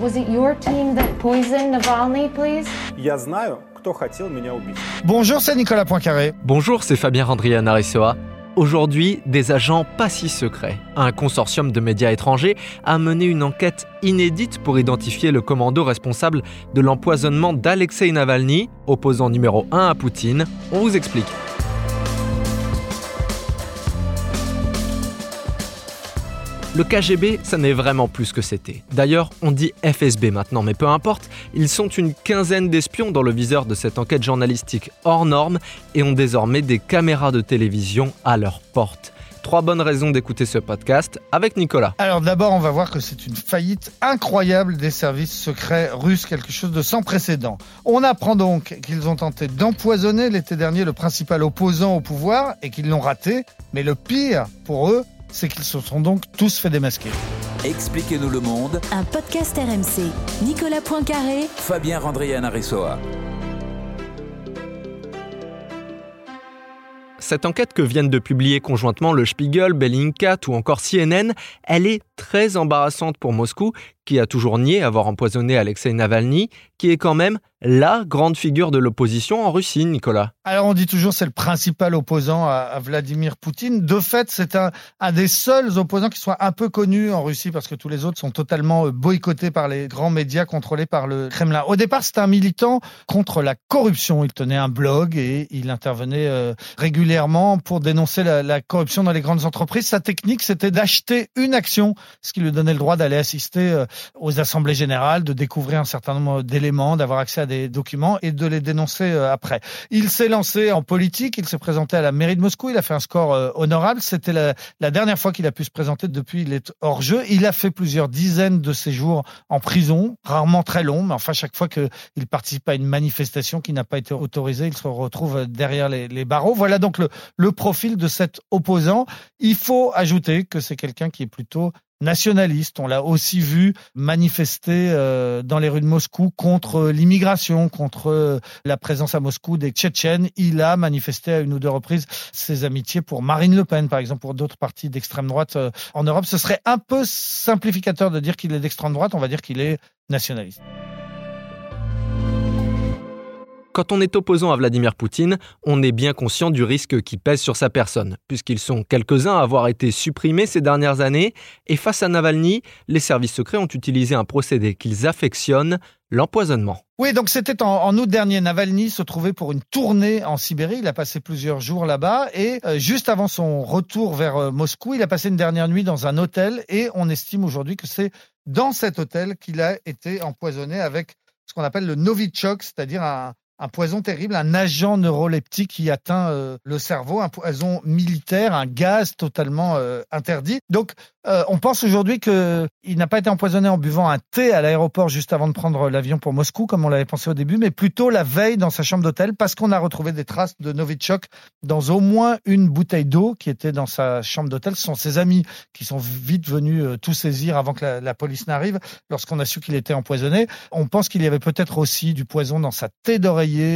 Was it your team that poisoned Navalny, please? Я знаю, кто хотел меня убить. Bonjour, c'est Nicolas Poincaré. Bonjour, c'est Fabien Randrian Aressoa. Aujourd'hui, des agents pas si secrets. Un consortium de médias étrangers a mené une enquête inédite pour identifier le commando responsable de l'empoisonnement d'Alexei Navalny, opposant numéro 1 à Poutine. On vous explique. Le KGB, ça n'est vraiment plus ce que c'était. D'ailleurs, on dit FSB maintenant, mais peu importe, ils sont une quinzaine d'espions dans le viseur de cette enquête journalistique hors norme et ont désormais des caméras de télévision à leur porte. Trois bonnes raisons d'écouter ce podcast avec Nicolas. Alors d'abord, on va voir que c'est une faillite incroyable des services secrets russes, quelque chose de sans précédent. On apprend donc qu'ils ont tenté d'empoisonner l'été dernier le principal opposant au pouvoir et qu'ils l'ont raté. Mais le pire pour eux, c'est qu'ils se sont donc tous fait démasquer. Expliquez-nous le monde, Un podcast RMC. Nicolas Poincaré, Fabien Randrian Aressoa. Cette enquête que viennent de publier conjointement le Spiegel, Bellingcat ou encore CNN, elle est très embarrassante pour Moscou, qui a toujours nié avoir empoisonné Alexei Navalny, qui est quand même la grande figure de l'opposition en Russie, Nicolas. Alors on dit toujours c'est le principal opposant à, Vladimir Poutine. De fait, c'est un, des seuls opposants qui soit un peu connu en Russie parce que tous les autres sont totalement euh, boycottés par les grands médias contrôlés par le Kremlin. Au départ, c'était un militant contre la corruption. Il tenait un blog et il intervenait euh, régulièrement pour dénoncer la corruption dans les grandes entreprises. Sa technique, c'était d'acheter une action, ce qui lui donnait le droit d'aller assister euh, aux assemblées générales, de découvrir un certain nombre d'éléments, d'avoir accès à des documents et de les dénoncer euh, après. Il s'est lancé en politique, il s'est présenté à la mairie de Moscou, il a fait un score euh, honorable. C'était la, dernière fois qu'il a pu se présenter depuis il est hors jeu. Il a fait plusieurs dizaines de séjours en prison, rarement très longs, mais enfin chaque fois qu'il participe à une manifestation qui n'a pas été autorisée, il se retrouve derrière les, barreaux. Voilà donc le profil de cet opposant. Il faut ajouter que c'est quelqu'un qui est plutôt nationaliste. On l'a aussi vu manifester euh, dans les rues de Moscou contre l'immigration, contre euh, la présence à Moscou des Tchétchènes. Il a manifesté à une ou deux reprises ses amitiés pour Marine Le Pen, par exemple, pour d'autres partis d'extrême droite euh, en Europe. Ce serait un peu simplificateur de dire qu'il est d'extrême droite. On va dire qu'il est nationaliste. Quand on est opposant à Vladimir Poutine, on est bien conscient du risque qui pèse sur sa personne, puisqu'ils sont quelques-uns à avoir été supprimés ces dernières années, et face à Navalny, les services secrets ont utilisé un procédé qu'ils affectionnent, l'empoisonnement. Oui, donc c'était en, août dernier. Navalny se trouvait pour une tournée en Sibérie. Il a passé plusieurs jours là-bas et euh, juste avant son retour vers euh, Moscou, il a passé une dernière nuit dans un hôtel et on estime aujourd'hui que c'est dans cet hôtel qu'il a été empoisonné avec ce qu'on appelle le Novichok, c'est-à-dire un, un poison terrible, un agent neuroleptique qui atteint euh, le cerveau, un poison militaire, un gaz totalement euh, interdit. Donc, euh, on pense aujourd'hui que il n'a pas été empoisonné en buvant un thé à l'aéroport juste avant de prendre l'avion pour Moscou, comme on l'avait pensé au début, mais plutôt la veille dans sa chambre d'hôtel, parce qu'on a retrouvé des traces de Novichok dans au moins une bouteille d'eau qui était dans sa chambre d'hôtel. Ce sont ses amis qui sont vite venus tout saisir avant que la, la police n'arrive, lorsqu'on a su qu'il était empoisonné. On pense qu'il y avait peut-être aussi du poison dans sa thé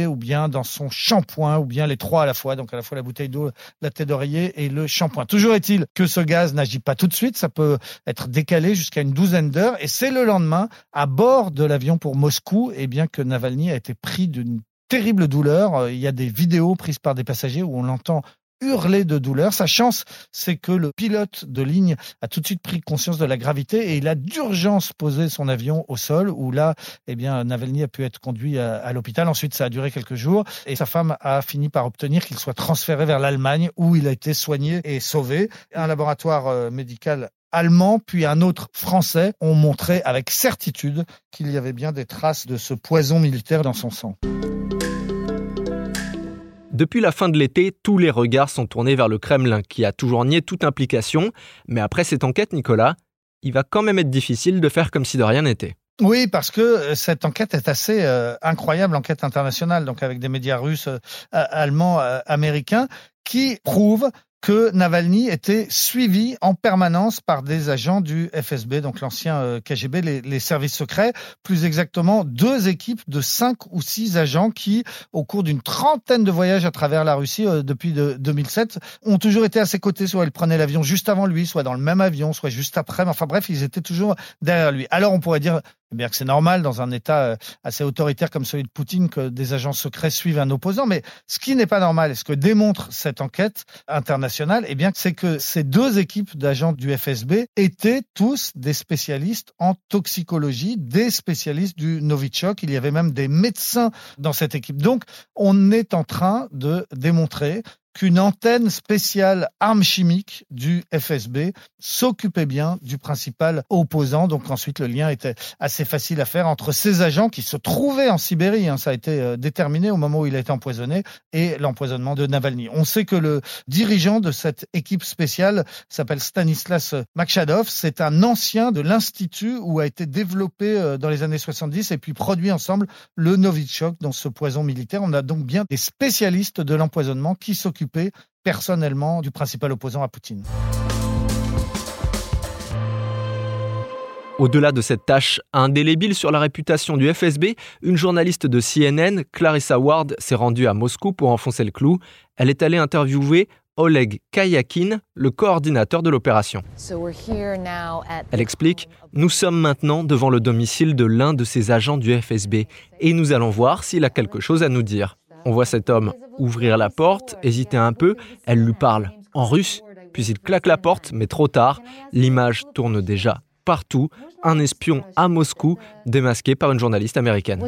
ou bien dans son shampoing, ou bien les trois à la fois, donc à la fois la bouteille d'eau, la thé d'oreiller et le shampoing. Toujours est-il que ce gaz n'agit pas tout de suite, ça peut être décalé jusqu'à une douzaine d'heures, et c'est le lendemain, à bord de l'avion pour Moscou, et bien que Navalny a été pris d'une terrible douleur. Euh, Il y a des vidéos prises par des passagers où on l'entend hurler de douleur. Sa chance, c'est que le pilote de ligne a tout de suite pris conscience de la gravité et il a d'urgence posé son avion au sol où là, eh bien, Navalny a pu être conduit à, l'hôpital. Ensuite, ça a duré quelques jours et sa femme a fini par obtenir qu'il soit transféré vers l'Allemagne où il a été soigné et sauvé. Un laboratoire euh, médical allemand puis un autre français ont montré avec certitude qu'il y avait bien des traces de ce poison militaire dans son sang. Depuis la fin de l'été, tous les regards sont tournés vers le Kremlin, qui a toujours nié toute implication. Mais après cette enquête, Nicolas, il va quand même être difficile de faire comme si de rien n'était. Oui, parce que euh, cette enquête est assez euh, incroyable, enquête internationale, donc avec des médias russes, euh, allemands, américains, qui prouvent que Navalny était suivi en permanence par des agents du FSB, donc l'ancien euh, KGB, les, services secrets, plus exactement deux équipes de cinq ou six agents qui, au cours d'une trentaine de voyages à travers la Russie euh, depuis de, 2007, ont toujours été à ses côtés, soit ils prenaient l'avion juste avant lui, soit dans le même avion, soit juste après, enfin bref, ils étaient toujours derrière lui. Alors on pourrait dire c'est normal dans un État euh, assez autoritaire comme celui de Poutine que des agents secrets suivent un opposant. Mais ce qui n'est pas normal, et ce que démontre cette enquête internationale, eh bien, c'est que ces deux équipes d'agents du FSB étaient tous des spécialistes en toxicologie, des spécialistes du Novichok. Il y avait même des médecins dans cette équipe. Donc, on est en train de démontrer qu'une antenne spéciale armes chimiques du FSB s'occupait bien du principal opposant. Donc ensuite, le lien était assez facile à faire entre ces agents qui se trouvaient en Sibérie, hein, ça a été euh, déterminé au moment où il a été empoisonné, et l'empoisonnement de Navalny. On sait que le dirigeant de cette équipe spéciale s'appelle Stanislas Makshadov. C'est un ancien de l'Institut où a été développé euh, dans les années 70 et puis produit ensemble le Novichok, dans ce poison militaire. On a donc bien des spécialistes de l'empoisonnement qui s'occupent personnellement du principal opposant à Poutine. Au-delà de cette tâche indélébile sur la réputation du FSB, une journaliste de CNN, Clarissa Ward, s'est rendue à Moscou pour enfoncer le clou. Elle est allée interviewer Oleg Kayakin, le coordinateur de l'opération. Elle explique Nous sommes maintenant devant le domicile de l'un de ces agents du FSB et nous allons voir s'il a quelque chose à nous dire. On voit cet homme ouvrir la porte, hésiter un peu, elle lui parle en russe, puis il claque la porte, mais trop tard, l'image tourne déjà partout, un espion à Moscou démasqué par une journaliste américaine.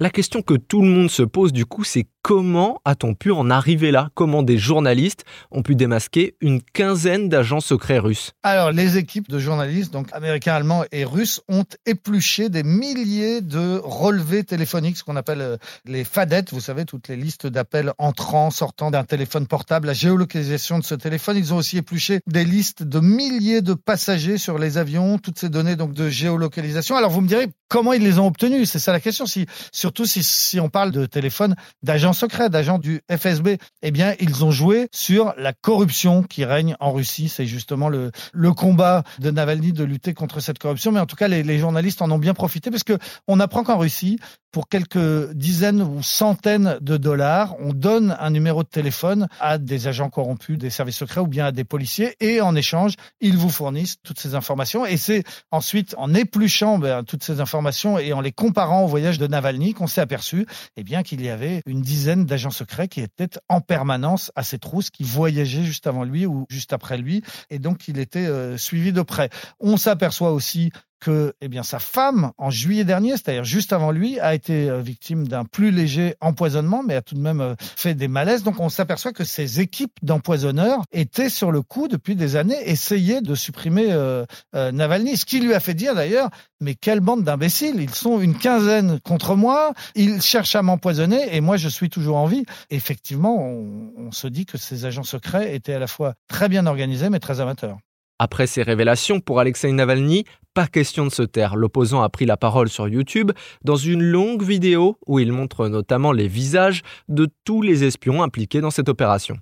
La question que tout le monde se pose du coup, c'est comment a-t-on pu en arriver là? Comment des journalistes ont pu démasquer une quinzaine d'agents secrets russes? Alors, les équipes de journalistes, donc américains, allemands et russes, ont épluché des milliers de relevés téléphoniques, ce qu'on appelle euh, les fadettes, vous savez, toutes les listes d'appels entrant, sortant d'un téléphone portable, la géolocalisation de ce téléphone. Ils ont aussi épluché des listes de milliers de passagers sur les avions, toutes ces données donc de géolocalisation. Alors, vous me direz, comment ils les ont obtenues C'est ça la question. Surtout si, si on parle de téléphone d'agents secrets, d'agents du FSB. Eh bien, ils ont joué sur la corruption qui règne en Russie. C'est justement le, combat de Navalny de lutter contre cette corruption. Mais en tout cas, les, les journalistes en ont bien profité parce que on apprend qu'en Russie, pour quelques dizaines ou centaines de dollars, on donne un numéro de téléphone à des agents corrompus des services secrets ou bien à des policiers et en échange, ils vous fournissent toutes ces informations et c'est ensuite en épluchant ben, toutes ces informations et en les comparant au voyage de Navalny qu'on s'est aperçu eh bien qu'il y avait une dizaine d'agents secrets qui étaient en permanence à ces trousses, qui voyageaient juste avant lui ou juste après lui et donc il était euh, suivi de près. On s'aperçoit aussi que eh bien, sa femme, en juillet dernier, c'est-à-dire juste avant lui, a été euh, victime d'un plus léger empoisonnement, mais a tout de même euh, fait des malaises. Donc on s'aperçoit que ces équipes d'empoisonneurs étaient sur le coup depuis des années, essayaient de supprimer euh, Navalny. Ce qui lui a fait dire d'ailleurs, mais quelle bande d'imbéciles, ils sont une quinzaine contre moi, ils cherchent à m'empoisonner et moi je suis toujours en vie. Effectivement, on se dit que ces agents secrets étaient à la fois très bien organisés mais très amateurs. Après ces révélations pour Alexei Navalny, pas question de se taire. L'opposant a pris la parole sur YouTube dans une longue vidéo où il montre notamment les visages de tous les espions impliqués dans cette opération.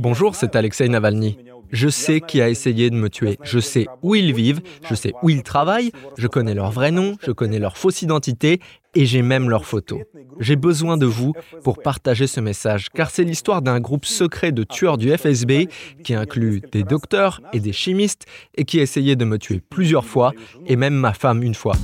Bonjour, c'est Alexei Navalny. Je sais qui a essayé de me tuer. Je sais où ils vivent, je sais où ils travaillent, je connais leur vrai nom, je connais leur fausse identité et j'ai même leurs photos. J'ai besoin de vous pour partager ce message, car c'est l'histoire d'un groupe secret de tueurs du FSB qui inclut des docteurs et des chimistes et qui a essayé de me tuer plusieurs fois et même ma femme une fois.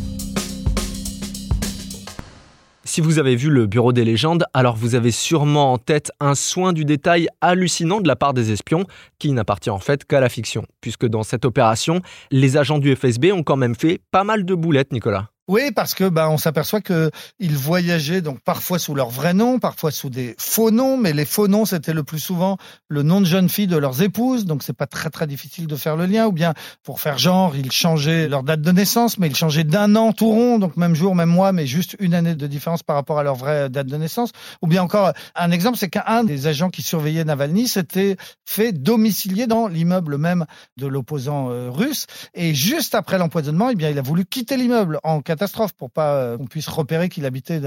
Si vous avez vu le Bureau des légendes, alors vous avez sûrement en tête un soin du détail hallucinant de la part des espions, qui n'appartient en fait qu'à la fiction, puisque dans cette opération, les agents du FSB ont quand même fait pas mal de boulettes, Nicolas. Oui, parce que bah, on s'aperçoit que ils voyageaient donc parfois sous leur vrai nom, parfois sous des faux noms, mais les faux noms c'était le plus souvent le nom de jeune fille de leurs épouses, donc c'est pas très très difficile de faire le lien. Ou bien pour faire genre, ils changeaient leur date de naissance, mais ils changeaient d'un an tout rond, donc même jour, même mois, mais juste une année de différence par rapport à leur vraie date de naissance. Ou bien encore un exemple, c'est qu'un des agents qui surveillait Navalny s'était fait domicilier dans l'immeuble même de l'opposant euh, russe, et juste après l'empoisonnement, eh bien il a voulu quitter l'immeuble en catastrophe pour pas euh, qu'on puisse repérer qu'il habitait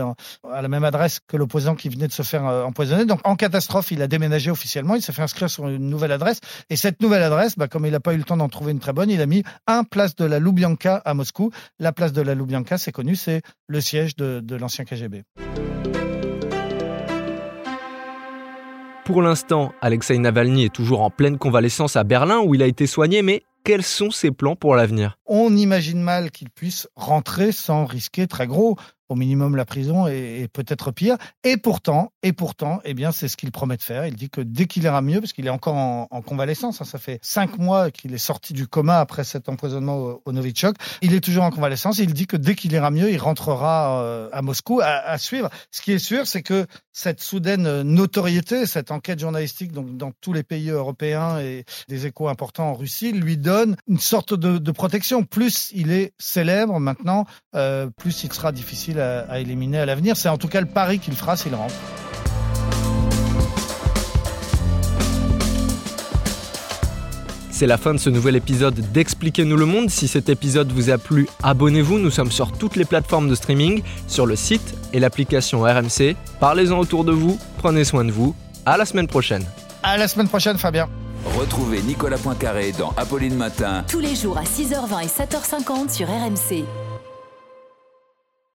à la même adresse que l'opposant qui venait de se faire euh, empoisonner. Donc en catastrophe, il a déménagé officiellement, il s'est fait inscrire sur une nouvelle adresse. Et cette nouvelle adresse, bah, comme il n'a pas eu le temps d'en trouver une très bonne, il a mis un place de la Loubianka à Moscou. La place de la Loubianka, c'est connu, c'est le siège de, de l'ancien KGB. Pour l'instant, Alexei Navalny est toujours en pleine convalescence à Berlin où il a été soigné, mais quels sont ses plans pour l'avenir? On imagine mal qu'il puisse rentrer sans risquer très gros au minimum la prison et, peut-être pire. Et pourtant, et pourtant, eh bien, c'est ce qu'il promet de faire. Il dit que dès qu'il ira mieux, parce qu'il est encore en, convalescence, hein, ça fait cinq mois qu'il est sorti du coma après cet empoisonnement au, Novichok, il est toujours en convalescence. Il dit que dès qu'il ira mieux, il rentrera euh, à Moscou à, suivre. Ce qui est sûr, c'est que cette soudaine notoriété, cette enquête journalistique donc, dans tous les pays européens et des échos importants en Russie, lui donne une sorte de, protection. Plus il est célèbre maintenant, euh, plus il sera difficile à, éliminer à l'avenir. C'est en tout cas le pari qu'il fera s'il rentre. C'est la fin de ce nouvel épisode d'Expliquez-nous le monde. Si cet épisode vous a plu, abonnez-vous. Nous sommes sur toutes les plateformes de streaming, sur le site et l'application RMC. Parlez-en autour de vous, prenez soin de vous. À la semaine prochaine. À la semaine prochaine, Fabien. Retrouvez Nicolas Poincaré dans Apolline Matin. Tous les jours à 6h20 et 7h50 sur RMC.